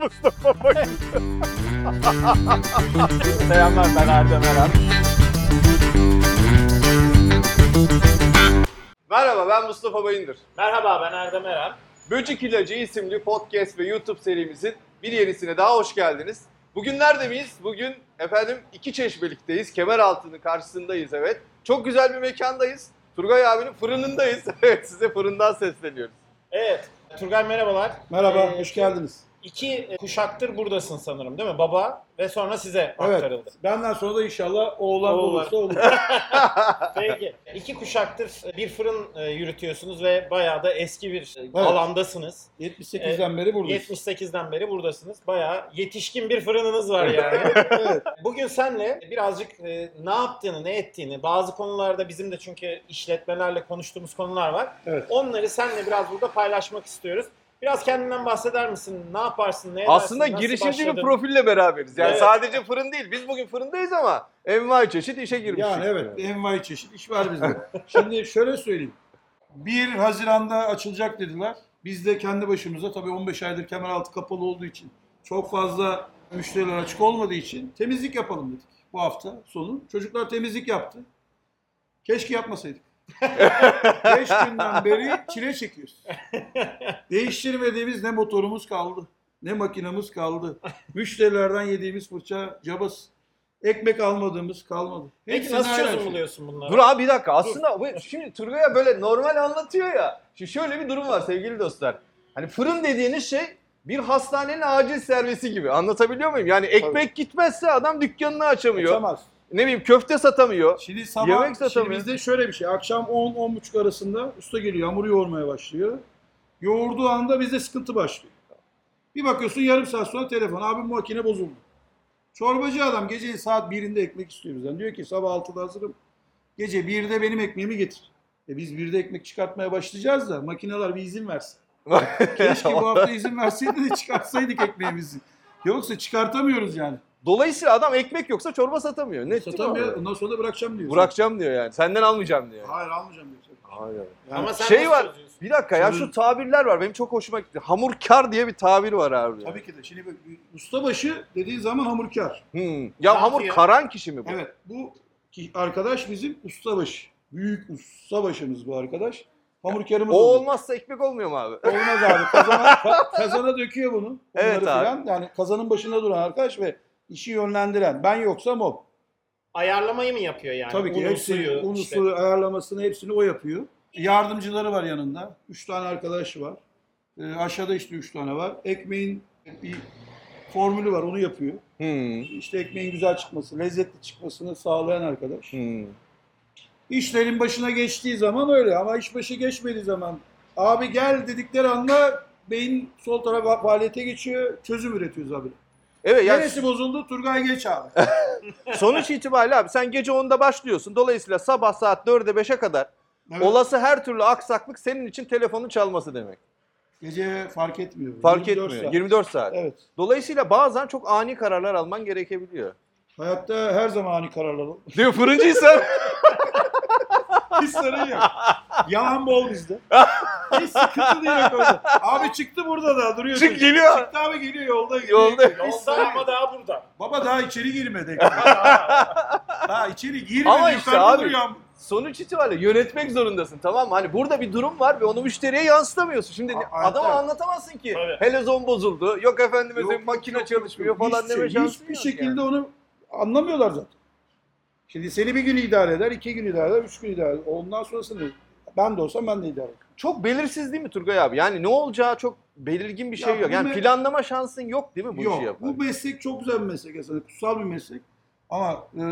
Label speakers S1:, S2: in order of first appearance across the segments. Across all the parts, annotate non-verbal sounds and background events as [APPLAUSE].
S1: Mustafa Bayındır. [LAUGHS] Selamlar ben Erdem Eren. Merhaba ben Mustafa Bayındır.
S2: Merhaba ben Erdem Eren.
S1: Böcek İlacı isimli podcast ve YouTube serimizin bir yenisine daha hoş geldiniz. Bugün nerede miyiz? Bugün efendim iki çeşmelikteyiz. Kemeraltı'nın karşısındayız evet. Çok güzel bir mekandayız. Turgay abinin fırınındayız. [LAUGHS] Evet size fırından sesleniyoruz.
S2: Evet, Turgay merhabalar.
S3: Merhaba,
S2: Ee,
S3: hoş geldiniz.
S2: İki kuşaktır buradasın sanırım değil mi? Baba ve sonra size
S3: Evet,
S2: aktarıldı.
S3: benden sonra da inşallah oğlan olursa olur. [LAUGHS]
S2: Peki, iki kuşaktır bir fırın e, yürütüyorsunuz ve bayağı da eski bir e,
S3: Evet.
S2: alandasınız.
S3: 78'den beri buradayız.
S2: 78'den beri buradasınız. Bayağı yetişkin bir fırınınız var yani. [LAUGHS]
S3: evet.
S2: Bugün senle birazcık e, ne yaptığını, ne ettiğini, bazı konularda bizim de çünkü işletmelerle konuştuğumuz konular var.
S3: Evet.
S2: Onları seninle biraz burada paylaşmak istiyoruz. Biraz kendinden bahseder misin? Ne yaparsın? Ne
S1: Aslında
S2: edersin? Nasıl
S1: girişimci bir
S2: başladın?
S1: profille beraberiz. Yani
S2: Evet.
S1: sadece fırın değil. Biz bugün fırındayız ama envai çeşit işe girmişiz.
S3: Yani evet, envai çeşit iş var bizde. [LAUGHS] Şimdi şöyle söyleyeyim. 1 Haziran'da açılacak dediler. Biz de kendi başımıza tabii 15 aydır Kemeraltı kapalı olduğu için çok fazla müşteriler açık olmadığı için temizlik yapalım dedik bu hafta sonu. Çocuklar temizlik yaptı. Keşke yapmasaydık. 5 günden beri çile çekiyoruz. Değiştirmediğimiz ne motorumuz kaldı, ne makinamız kaldı. Müşterilerden yediğimiz fırça cabas. Ekmek almadığımız kalmadı.
S2: Peki
S3: Hepsinin
S2: nasıl çözüm buluyorsun bunları?
S1: Dur abi bir dakika. Aslında bu, şimdi Turgay'a böyle normal anlatıyor ya. Şimdi şöyle bir durum var sevgili dostlar. Hani fırın dediğiniz şey bir hastanenin acil servisi gibi. Anlatabiliyor muyum? Yani ekmek gitmezse adam dükkanını açamıyor.
S3: Açamaz.
S1: Ne bileyim köfte satamıyor.
S3: Şimdi sabah,
S1: Yemek
S3: şimdi
S1: satamıyor.
S3: bizde şöyle bir şey. Akşam 10-10.30 arasında usta geliyor, hamur yoğurmaya başlıyor. Yoğurduğu anda bizde sıkıntı başlıyor. Bir bakıyorsun yarım saat sonra telefon. Abi makine bozuldu. Çorbacı adam gecenin saat 1'inde ekmek istiyor bizden. Diyor ki sabah 6'da hazırım. Gece 1'de benim ekmeğimi getir. E biz 1'de ekmek çıkartmaya başlayacağız da makineler bir izin versin. [LAUGHS] Keşke bu hafta izin verseydi de çıkartsaydık ekmeğimizi. Yoksa çıkartamıyoruz yani.
S1: Dolayısıyla adam ekmek yoksa çorba satamıyor. Ne
S3: Satamıyor. Ondan sonra da bırakacağım diyor.
S1: Bırakacağım diyor yani. Senden almayacağım diyor.
S3: Hayır almayacağım diyor.
S1: Hayır.
S3: Yani
S2: Ama sen
S1: Şey
S2: nasıl
S1: var.
S2: çözüyorsun?
S1: Bir dakika ya şu tabirler var. Benim çok hoşuma gitti. Hamurkar diye bir tabir var abi.
S3: Tabii ki de. Şimdi bak, ustabaşı dediğin zaman hamurkar.
S1: Hmm. Ya
S2: Ne
S1: hamur
S2: yapıyor?
S1: karan kişi mi bu?
S3: Evet bu ki- arkadaş bizim ustabaşı. Büyük ustabaşımız bu arkadaş. Hamurkarımız
S1: O
S3: olur.
S1: olmazsa ekmek olmuyor mu abi?
S3: Olmaz abi. Kazana, ka- [LAUGHS] kazana döküyor bunu. Bunları
S1: Evet abi.
S3: filan. Yani kazanın başında duran arkadaş ve işi yönlendiren. Ben yoksam o.
S2: Ayarlamayı mı yapıyor yani?
S3: Tabii ki
S2: Unu,
S3: hepsini,
S2: suyu,
S3: unu,
S2: işte.
S3: suyu ayarlamasını hepsini o yapıyor. Yardımcıları var yanında. Üç tane arkadaş var. Ee, aşağıda işte üç tane var. Ekmeğin bir formülü var onu yapıyor.
S1: Hmm.
S3: İşte ekmeğin güzel çıkması, lezzetli çıkmasını sağlayan arkadaş.
S1: Hmm.
S3: İşlerin başına geçtiği zaman öyle ama iş başı geçmediği zaman abi gel dedikleri anda beyin sol tarafa faaliyete geçiyor, çözüm üretiyoruz abi.
S1: Evet yani
S3: Neresi bozuldu? Turgay geç abi. [LAUGHS]
S1: sonuç itibariyle abi sen gece 10'da başlıyorsun. Dolayısıyla sabah saat 4'e 5'e kadar
S3: Evet.
S1: olası her türlü aksaklık senin için telefonun çalması demek.
S3: Gece fark etmiyor.
S1: Fark
S3: 24
S1: etmiyor.
S3: saat.
S1: 24 saat.
S3: Evet.
S1: Dolayısıyla bazen çok ani kararlar alman gerekebiliyor.
S3: Hayatta her zaman ani kararlar al.
S1: Diyor fırıncıysan [LAUGHS]
S3: Hiç sorun yok. Yalan bol bizde. Hiç sıkıntı değil o konuda. Abi çıktı burada da duruyor.
S1: çık
S3: çocuk.
S1: geliyor.
S3: Çıktı abi geliyor yolda.
S1: Yolda.
S3: Hiç sorun
S2: Yolda
S3: yok.
S2: ama daha burada.
S3: Baba daha içeri girmedi. daha içeri girmedi.
S1: Ama işte
S3: yukarıda
S1: abi-
S3: duruyor.
S1: Sonuç itibariyle yönetmek zorundasın tamam mı? Hani burada bir durum var ve onu müşteriye yansıtamıyorsun. Şimdi
S3: A-
S1: adama
S3: hatta-
S1: anlatamazsın ki.
S2: Tabii.
S1: Helezon bozuldu. Yok efendime
S3: Yok, yok,
S1: makine
S3: yok, yok,
S1: çalışmıyor
S3: yok.
S1: falan
S3: Hiçbir
S1: deme şansın
S3: Hiçbir
S1: yok
S3: şekilde
S1: yani.
S3: onu anlamıyorlar zaten. Şimdi seni bir gün idare eder, iki gün idare eder, üç gün idare eder. Ondan sonrasını ben de olsam ben de idare ederim.
S1: Çok belirsiz değil mi Turgay abi? Yani ne olacağı çok belirgin bir şey
S3: Ya
S1: yok. Yani
S3: me-
S1: planlama şansın yok değil mi bu işi
S3: Yok,
S1: yaparken?
S3: bu meslek çok güzel bir meslek aslında, kutsal bir meslek. Ama e,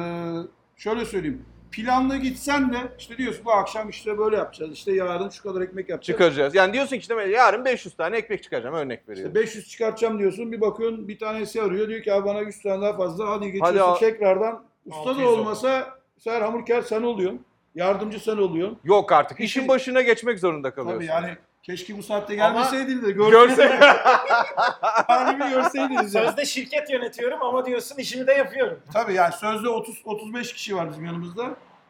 S3: şöyle söyleyeyim, planlı gitsen de işte diyorsun bu akşam işte böyle yapacağız, işte yarın şu kadar ekmek yapacağız.
S1: Çıkaracağız. Yani diyorsun ki işte yarın 500 tane ekmek çıkaracağım örnek veriyorum.
S3: İşte 500 çıkartacağım diyorsun, bir bakıyorsun bir tanesi arıyor, diyor ki abi bana 100 tane daha fazla, hadi geçiyorsun
S1: al.
S3: tekrardan. Usta
S2: 600
S3: da olmasa, sefer hamurkar sen oluyorsun, yardımcı sen oluyorsun.
S1: Yok artık.
S3: İşin-
S1: İşin başına geçmek zorunda kalıyorsun.
S3: Tabii yani keşke bu saatte
S2: Ama-
S3: gelmeseydin de
S1: Görse [LAUGHS] [LAUGHS]
S3: halimi görseydiniz. yani.
S2: Sözde şirket yönetiyorum ama diyorsun işimi de yapıyorum.
S3: Tabii yani sözde 30 35 kişi var bizim yanımızda.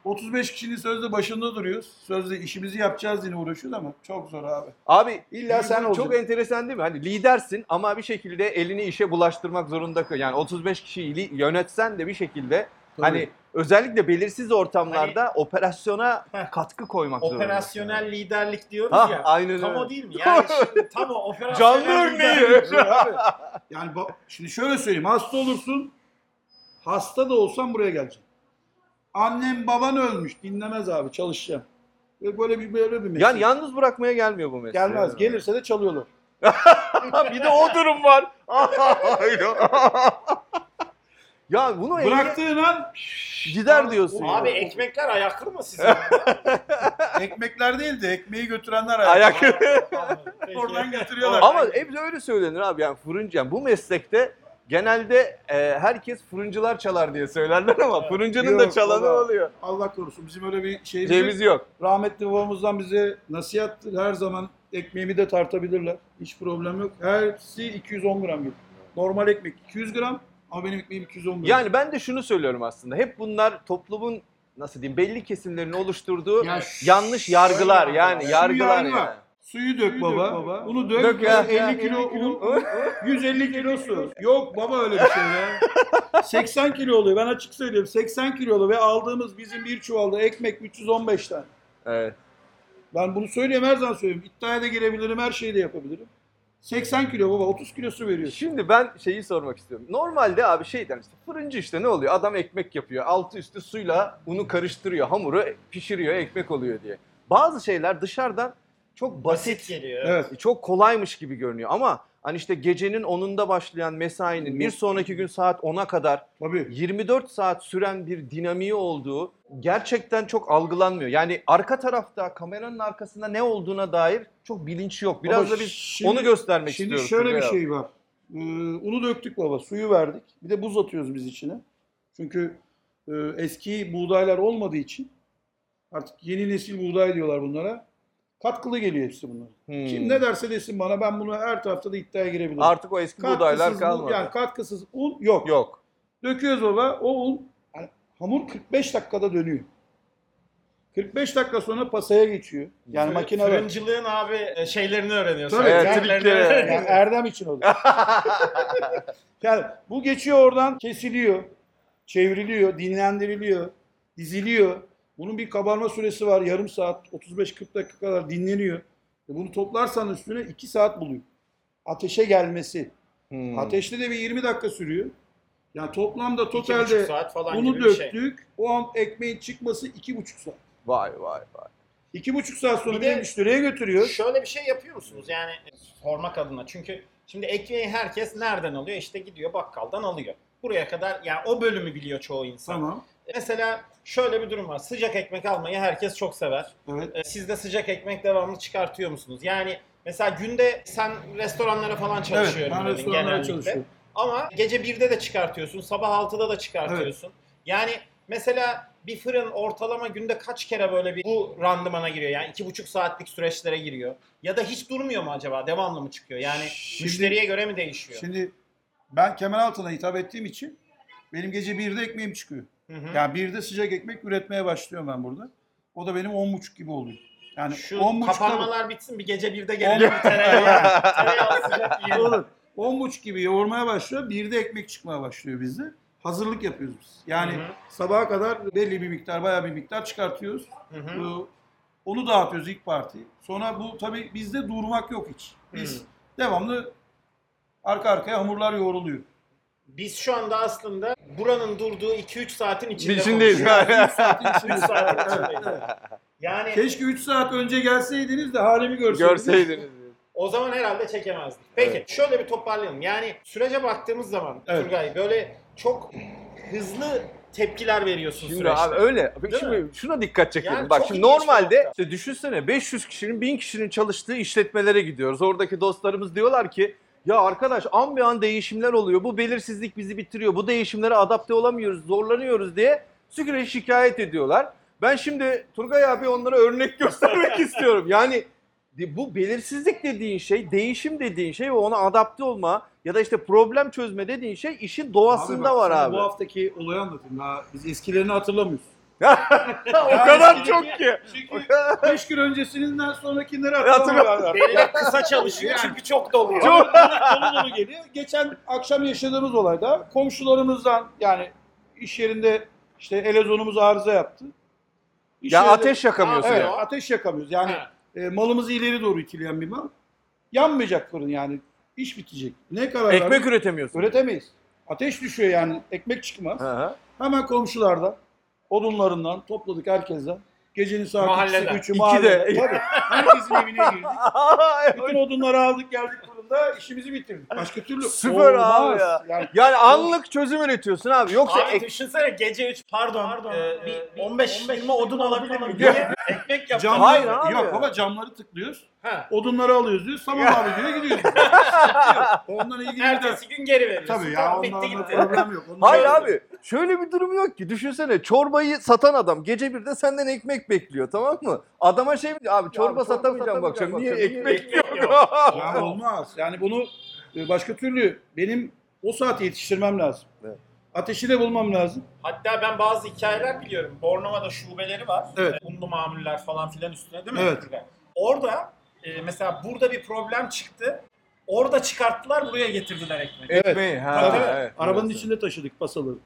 S3: 35 kişinin sözde başında duruyoruz. Sözde işimizi yapacağız diye uğraşıyoruz ama çok zor abi.
S1: Abi
S3: İlla sen
S1: çok
S3: olacaksın.
S1: enteresan değil mi? Hani lidersin ama bir şekilde elini işe bulaştırmak zorunda kal. Yani 35 kişiyi li- yönetsen de bir şekilde
S3: Tabii.
S1: hani özellikle belirsiz ortamlarda operasyona
S2: Heh.
S1: katkı koymak zorunda.
S2: Operasyonel liderlik diyoruz
S1: Ha,
S2: ya.
S1: aynen
S2: Tam
S1: öyle.
S2: o değil mi? Yani şimdi tam o [LAUGHS] operasyonel
S1: Canlı örneği. [LAUGHS]
S3: Yani bak, şimdi şöyle söyleyeyim. Hasta olursun. Hasta da olsan buraya geleceksin. Annem baban ölmüş. Dinlemez abi. Çalışacağım. Ve böyle bir böyle bir meslek.
S1: Yani yalnız bırakmaya gelmiyor bu mesele.
S3: Gelmez. Gelirse de çalıyorlar. [LAUGHS]
S1: bir de o durum var. Ya bunu
S3: Bıraktığın an
S1: gider diyorsun. ya.
S2: Abi ekmekler ayaklı mı sizin? [LAUGHS]
S3: ekmekler değil de ekmeği götürenler
S1: Ayak- [LAUGHS]
S2: Peki.
S3: Oradan götürüyorlar.
S1: Ama hep öyle söylenir abi yani fırıncı. Yani bu meslekte genelde e, herkes fırıncılar çalar diye söylerler ama fırıncının da
S3: Yok,
S1: çalanı
S3: baba.
S1: oluyor.
S3: Allah korusun. Bizim öyle bir şeyimiz yok.
S1: Ceviz yok.
S3: Rahmetli babamızdan bize nasihattır. Her zaman ekmeğimi de tartabilirler. Hiç problem yok. Hepsi 210 gram gibi. Normal ekmek 200 gram ama benim ekmeğim 210 gram.
S1: Yani ben de şunu söylüyorum aslında. Hep bunlar toplumun nasıl diyeyim belli kesimlerin oluşturduğu
S3: Ya
S1: yanlış yargılar yani
S3: Şu
S1: yargılar
S3: yargı var.
S1: yani.
S3: Suyu dök baba. Bunu dök.
S1: Dök ya.
S3: 50 kilo un, 150 kilo su. Yok baba öyle bir şey ya. [LAUGHS] 80 kilo oluyor. Ben açık söylüyorum. 80 kilolu ve aldığımız bizim bir çuvalda ekmek 315 tane.
S1: Evet.
S3: Ben bunu söylüyorum her zaman söylüyorum. İddiaya da girebilirim, her şeyi de yapabilirim. 80 kilo baba, 30 kilo su veriyor.
S1: Şimdi ben şeyi sormak istiyorum. Normalde abi şeyden işte fırıncı işte ne oluyor? Adam ekmek yapıyor. Altı üstü suyla unu karıştırıyor. Hamuru pişiriyor, ekmek oluyor diye. Bazı şeyler dışarıdan çok basit,
S2: Basit geliyor.
S3: Evet.
S1: çok kolaymış gibi görünüyor ama hani işte gecenin 10'unda başlayan mesainin bir sonraki gün saat 10'a kadar
S3: Tabii.
S1: 24 saat süren bir dinamiği olduğu gerçekten çok algılanmıyor. Yani arka tarafta kameranın arkasında ne olduğuna dair çok bilinç yok. Biraz
S3: Baba
S1: da biz
S3: şimdi-
S1: onu göstermek
S3: Şimdi
S1: istiyoruz.
S3: şöyle bir
S1: Turgay abi.
S3: şey var. Ee, unu döktük baba, suyu verdik. Bir de buz atıyoruz biz içine. Çünkü e, eski buğdaylar olmadığı için artık yeni nesil buğday diyorlar bunlara. Katkılı geliyor hepsi bunlar.
S1: Hmm.
S3: Kim ne derse desin bana ben bunu her tarafta da iddiaya girebilirim.
S1: Artık o eski buğdaylar
S3: Katkısız bu-
S1: kalmadı.
S3: Yani katkısız un yok.
S1: Yok.
S3: Döküyoruz baba. O un yani hamur 45 dakikada dönüyor. 45 dakika sonra pasaya geçiyor. Yani
S2: Fırın-
S3: makine.
S2: Fırıncılığın abi e, şeylerini öğreniyorsun.
S3: Tabii,
S1: Evet, trikleri.
S3: Yani Erdem için oluyor. [LAUGHS] yani bu geçiyor oradan kesiliyor, çevriliyor, dinlendiriliyor, diziliyor. Bunun bir kabarma süresi var. Yarım saat, 35-40 dakika kadar dinleniyor. E bunu toplarsan üstüne 2 saat buluyor. Ateşe gelmesi.
S1: Hmm.
S3: Ateşte de bir 20 dakika sürüyor. Yani toplamda
S2: İki buçuk
S3: totalde
S2: saat falan
S3: bunu
S2: şey.
S3: döktük. O an ekmeğin çıkması 2,5 saat.
S1: Vay vay vay.
S3: 2,5 saat sonra
S2: Bir
S3: bir
S2: de-
S3: müşteriye götürüyor.
S2: Şöyle bir şey yapıyor musunuz? Yani sormak adına. Çünkü şimdi ekmeği herkes nereden alıyor? İşte gidiyor bakkaldan alıyor. Buraya kadar yani o bölümü biliyor çoğu insan.
S3: Tamam.
S2: Mesela şöyle bir durum var. Sıcak ekmek almayı herkes çok sever.
S3: Evet.
S2: Ee, Siz de sıcak ekmek devamlı çıkartıyor musunuz? Yani mesela günde sen restoranlara falan çalışıyorum
S3: ben
S2: dedin
S3: restoranlara
S2: genellikle.
S3: çalışıyorum.
S2: Ama gece 1'de de çıkartıyorsun, sabah 6'da da çıkartıyorsun. Yani mesela bir fırın ortalama günde kaç kere böyle bir bu randımana giriyor? Yani iki buçuk saatlik süreçlere giriyor. Ya da hiç durmuyor mu acaba? Devamlı mı çıkıyor? Yani
S3: Şimdi-
S2: müşteriye göre mi değişiyor?
S3: Şimdi ben Kemeraltı'na hitap ettiğim için benim gece 1'de ekmeğim çıkıyor.
S2: Hı hı.
S3: Yani 1'de sıcak ekmek üretmeye başlıyorum ben burada. O da benim 10.30 gibi oluyor. Yani
S2: Şu
S3: 10.30'da
S2: kapanmalar bitsin bir gece 1'de gelelim bir tereyağı. tereyağı sıcak yiyelim.
S3: olur. 10.30 gibi yoğurmaya başlıyor. 1'de ekmek çıkmaya başlıyor bizde. Hazırlık yapıyoruz biz. Yani
S2: Hı hı.
S3: sabaha kadar belli bir miktar, bayağı bir miktar çıkartıyoruz.
S2: Hı hı.
S3: Ee, Onu dağıtıyoruz ilk parti. Sonra bu tabii bizde durmak yok hiç. Biz
S2: Hı.
S3: devamlı arka arkaya hamurlar yoğruluyor.
S2: Biz şu anda aslında buranın durduğu 2-3 saatin içinde
S1: İçindeyiz.
S2: konuşuyoruz. [LAUGHS]
S3: 3 saatin
S2: Üç
S3: içinde.
S2: saatin içindeyiz. Yani
S3: Keşke 3 saat önce gelseydiniz de halimi görseydiniz.
S1: Görseydiniz.
S2: O zaman herhalde çekemezdik. Peki
S1: Evet.
S2: şöyle bir toparlayalım. Yani sürece baktığımız zaman
S3: Evet.
S2: Turgay böyle çok hızlı tepkiler veriyorsun
S1: Şimdi
S2: süreçte.
S1: abi öyle. Şimdi şuna dikkat çekelim.
S2: Yani
S1: Bak
S2: çok
S1: şimdi
S2: ilginç bir
S1: normalde
S2: nokta.
S1: işte düşünsene 500 kişinin 1000 kişinin çalıştığı işletmelere gidiyoruz. Oradaki dostlarımız diyorlar ki ya arkadaş an bir an değişimler oluyor. Bu belirsizlik bizi bitiriyor. Bu değişimlere adapte olamıyoruz, zorlanıyoruz diye sürekli şikayet ediyorlar. Ben şimdi Turgay abi onlara örnek [LAUGHS] göstermek istiyorum. Yani bu belirsizlik dediğin şey, değişim dediğin şey ve ona adapte olma ya da işte problem çözme dediğin şey işin doğasında
S3: bak,
S1: var abi.
S3: Bu haftaki olayı anlatayım. Daha biz eskilerini hatırlamıyoruz.
S1: O kadar çok ki.
S3: Çünkü 5 gün öncesinden sonrakileri hatırlamıyorlar.
S2: Belirli kısa çalışıyor çünkü çok doluyor.
S3: Çok dolu dolu geliyor. Geçen akşam yaşadığımız olayda komşularımızdan yani iş yerinde işte elezonumuz arıza yaptı. İş
S1: Ya
S3: yerinde-
S1: ateş yakamıyorsun
S3: Evet,
S1: ya.
S3: ateş yakamıyoruz. Yani e, malımızı ileri doğru itileyen bir mal. Yanmayacak fırın yani. İş bitecek. Ne karar
S1: Ekmek
S3: verdik?
S1: üretemiyorsun.
S3: üretemeyiz. Ateş düşüyor yani. Ekmek çıkmaz.
S1: Hı hı.
S3: Hemen komşulardan, odunlarından topladık herkesten. Gecenin saat
S2: Mahalleden.
S3: 2'si 3'ü
S1: İkide.
S3: mahallede. [LAUGHS] Tabii. Herkesin evine girdik. [LAUGHS] Bütün odunları aldık geldik fırında işimizi bitirdik. Başka türlü
S1: Süper abi ya.
S3: Yani
S1: Yani anlık çözüm üretiyorsun abi. Yoksa
S2: Abi
S1: ek-
S2: düşünsene gece 3 pardon,
S4: Pardon,
S2: e,
S4: e,
S2: bir
S4: bir
S2: 15-20 odun alabilir miyim? Diye [LAUGHS] ekmek yapacağım.
S3: camları,
S1: Hayır abi.
S3: Yok baba camları tıklıyoruz.
S2: Ha.
S3: Odunları alıyoruz diyor. Tamam abi diyor gidiyoruz. Ondan ilgili bir de...
S2: Ertesi gün geri veriyorsun.
S3: Tabii ya
S2: Tamam,
S3: ondan
S2: bitti
S3: da
S2: gitti.
S3: problem yok. Ondan
S1: Hayır abi şöyle bir durum yok ki. Düşünsene çorbayı satan adam gece birde senden ekmek bekliyor tamam mı? Adama şey mi diyor abi çorba
S3: çorba
S1: satamayacağım bu akşam. Niye
S3: akşam,
S1: ekmek
S2: niye
S1: yok?
S3: Ya olmaz. Yani bunu e, başka türlü benim o saate yetiştirmem lazım.
S1: Evet.
S3: Ateşi de bulmam lazım.
S2: Hatta ben bazı hikayeler biliyorum. Bornova'da şubeleri var.
S3: Evet.
S2: Unlu mamuller falan filan üstüne değil mi?
S3: Evet.
S2: Orada e, mesela burada bir problem çıktı. Orada çıkarttılar buraya getirdiler ekmeği.
S3: Evet.
S1: Ekmeği ha
S2: Tabii,
S1: evet.
S3: Arabanın içinde taşıdık pasaları.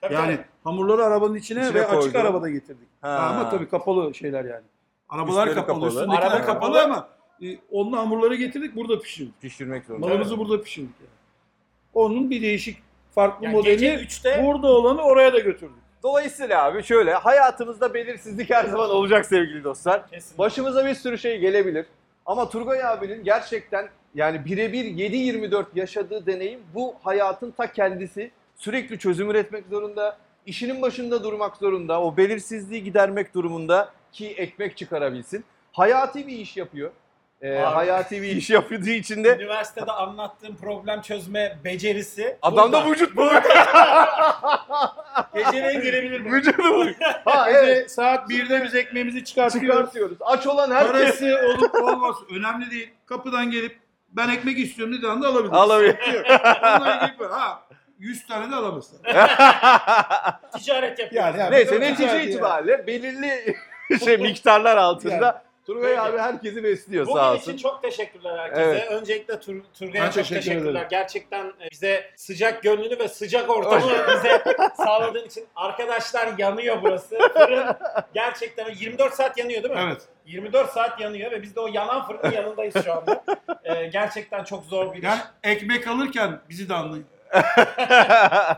S2: Tabii,
S3: Yani
S2: tabii.
S3: hamurları arabanın içine,
S1: İçine
S3: ve açık
S1: koydun.
S3: arabada getirdik.
S1: Ha.
S3: Ama tabii kapalı şeyler yani. Arabalar
S1: Üstleri
S3: kapalı,
S1: kapalı.
S3: üstündekiler
S2: Araba
S3: kapalı,
S2: kapalı.
S3: ama e, onun hamurları getirdik burada pişirdik.
S1: Pişirmek zorunda.
S3: Malımızı burada pişirdik yani. Onun bir değişik farklı
S2: Yani gece
S3: modeli
S2: 3'te
S3: burada olanı oraya da götürdük.
S1: Dolayısıyla abi şöyle hayatınızda belirsizlik her zaman olacak sevgili dostlar.
S2: Kesinlikle.
S1: Başımıza bir sürü şey gelebilir. Ama Turgay abinin gerçekten yani birebir 7-24 yaşadığı deneyim bu hayatın ta kendisi. Sürekli çözüm üretmek zorunda, işinin başında durmak zorunda, o belirsizliği gidermek durumunda ki ekmek çıkarabilsin. Hayati bir iş yapıyor. Ee,
S2: Abi.
S1: hayati bir iş yaptığı için de
S2: üniversitede anlattığım problem çözme becerisi
S1: adamda
S2: burada.
S1: vücut bu. [LAUGHS]
S2: Geceleyin girebilir mi?
S1: Vücudu bu. Ha evet.
S3: saat 1'de biz ekmeğimizi çıkartıyoruz.
S1: Çıkartıyoruz. Aç olan herkes
S3: Parası olup olması önemli değil. Kapıdan gelip ben ekmek istiyorum dediği anda alabilir.
S1: alabilir.
S3: Onunla ilgili ha 100 tane de alamazsın. [LAUGHS]
S2: Ticaret yapıyor.
S3: Yani, yani
S1: Neyse netice
S3: güzel
S1: itibariyle belirli [LAUGHS] şey miktarlar altında Turgay
S2: Peki.
S1: abi herkesi besliyor
S2: Bugün
S1: sağ
S2: için
S1: olsun.
S2: çok teşekkürler herkese.
S1: Evet.
S2: Öncelikle Tur Turgay'a
S3: Ben
S2: çok
S3: teşekkür
S2: teşekkürler.
S3: ederim.
S2: Gerçekten e, bize sıcak gönlünü ve sıcak ortamı bize sağladığın için. Arkadaşlar yanıyor burası. Fırın gerçekten 24 saat yanıyor değil mi?
S3: Evet.
S2: 24 saat yanıyor ve biz de o yanan fırının yanındayız şu anda. Ee, gerçekten çok zor bir iş.
S3: Yani ekmek alırken bizi de anlayın.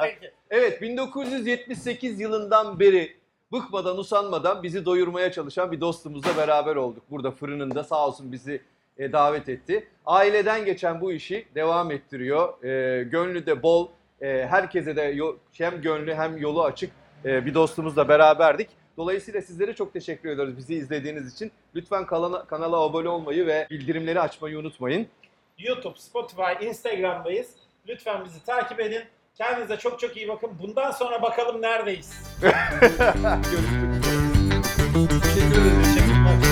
S2: Peki. [LAUGHS]
S1: evet 1978 yılından beri bıkmadan usanmadan bizi doyurmaya çalışan bir dostumuzla beraber olduk. Burada fırınında sağ olsun bizi e, davet etti. Aileden geçen bu işi devam ettiriyor. E, gönlü de bol. E, herkese de yo- hem gönlü hem yolu açık e, bir dostumuzla beraberdik. Dolayısıyla sizlere çok teşekkür ediyoruz bizi izlediğiniz için. Lütfen kanala, kanala abone olmayı ve bildirimleri açmayı unutmayın.
S2: YouTube, Spotify, Instagram'dayız. Lütfen bizi takip edin. Kendinize çok çok iyi bakın. Bundan sonra bakalım neredeyiz. [LAUGHS]
S1: Görüşmek üzere.
S3: Teşekkür ederim.
S2: Teşekkürler.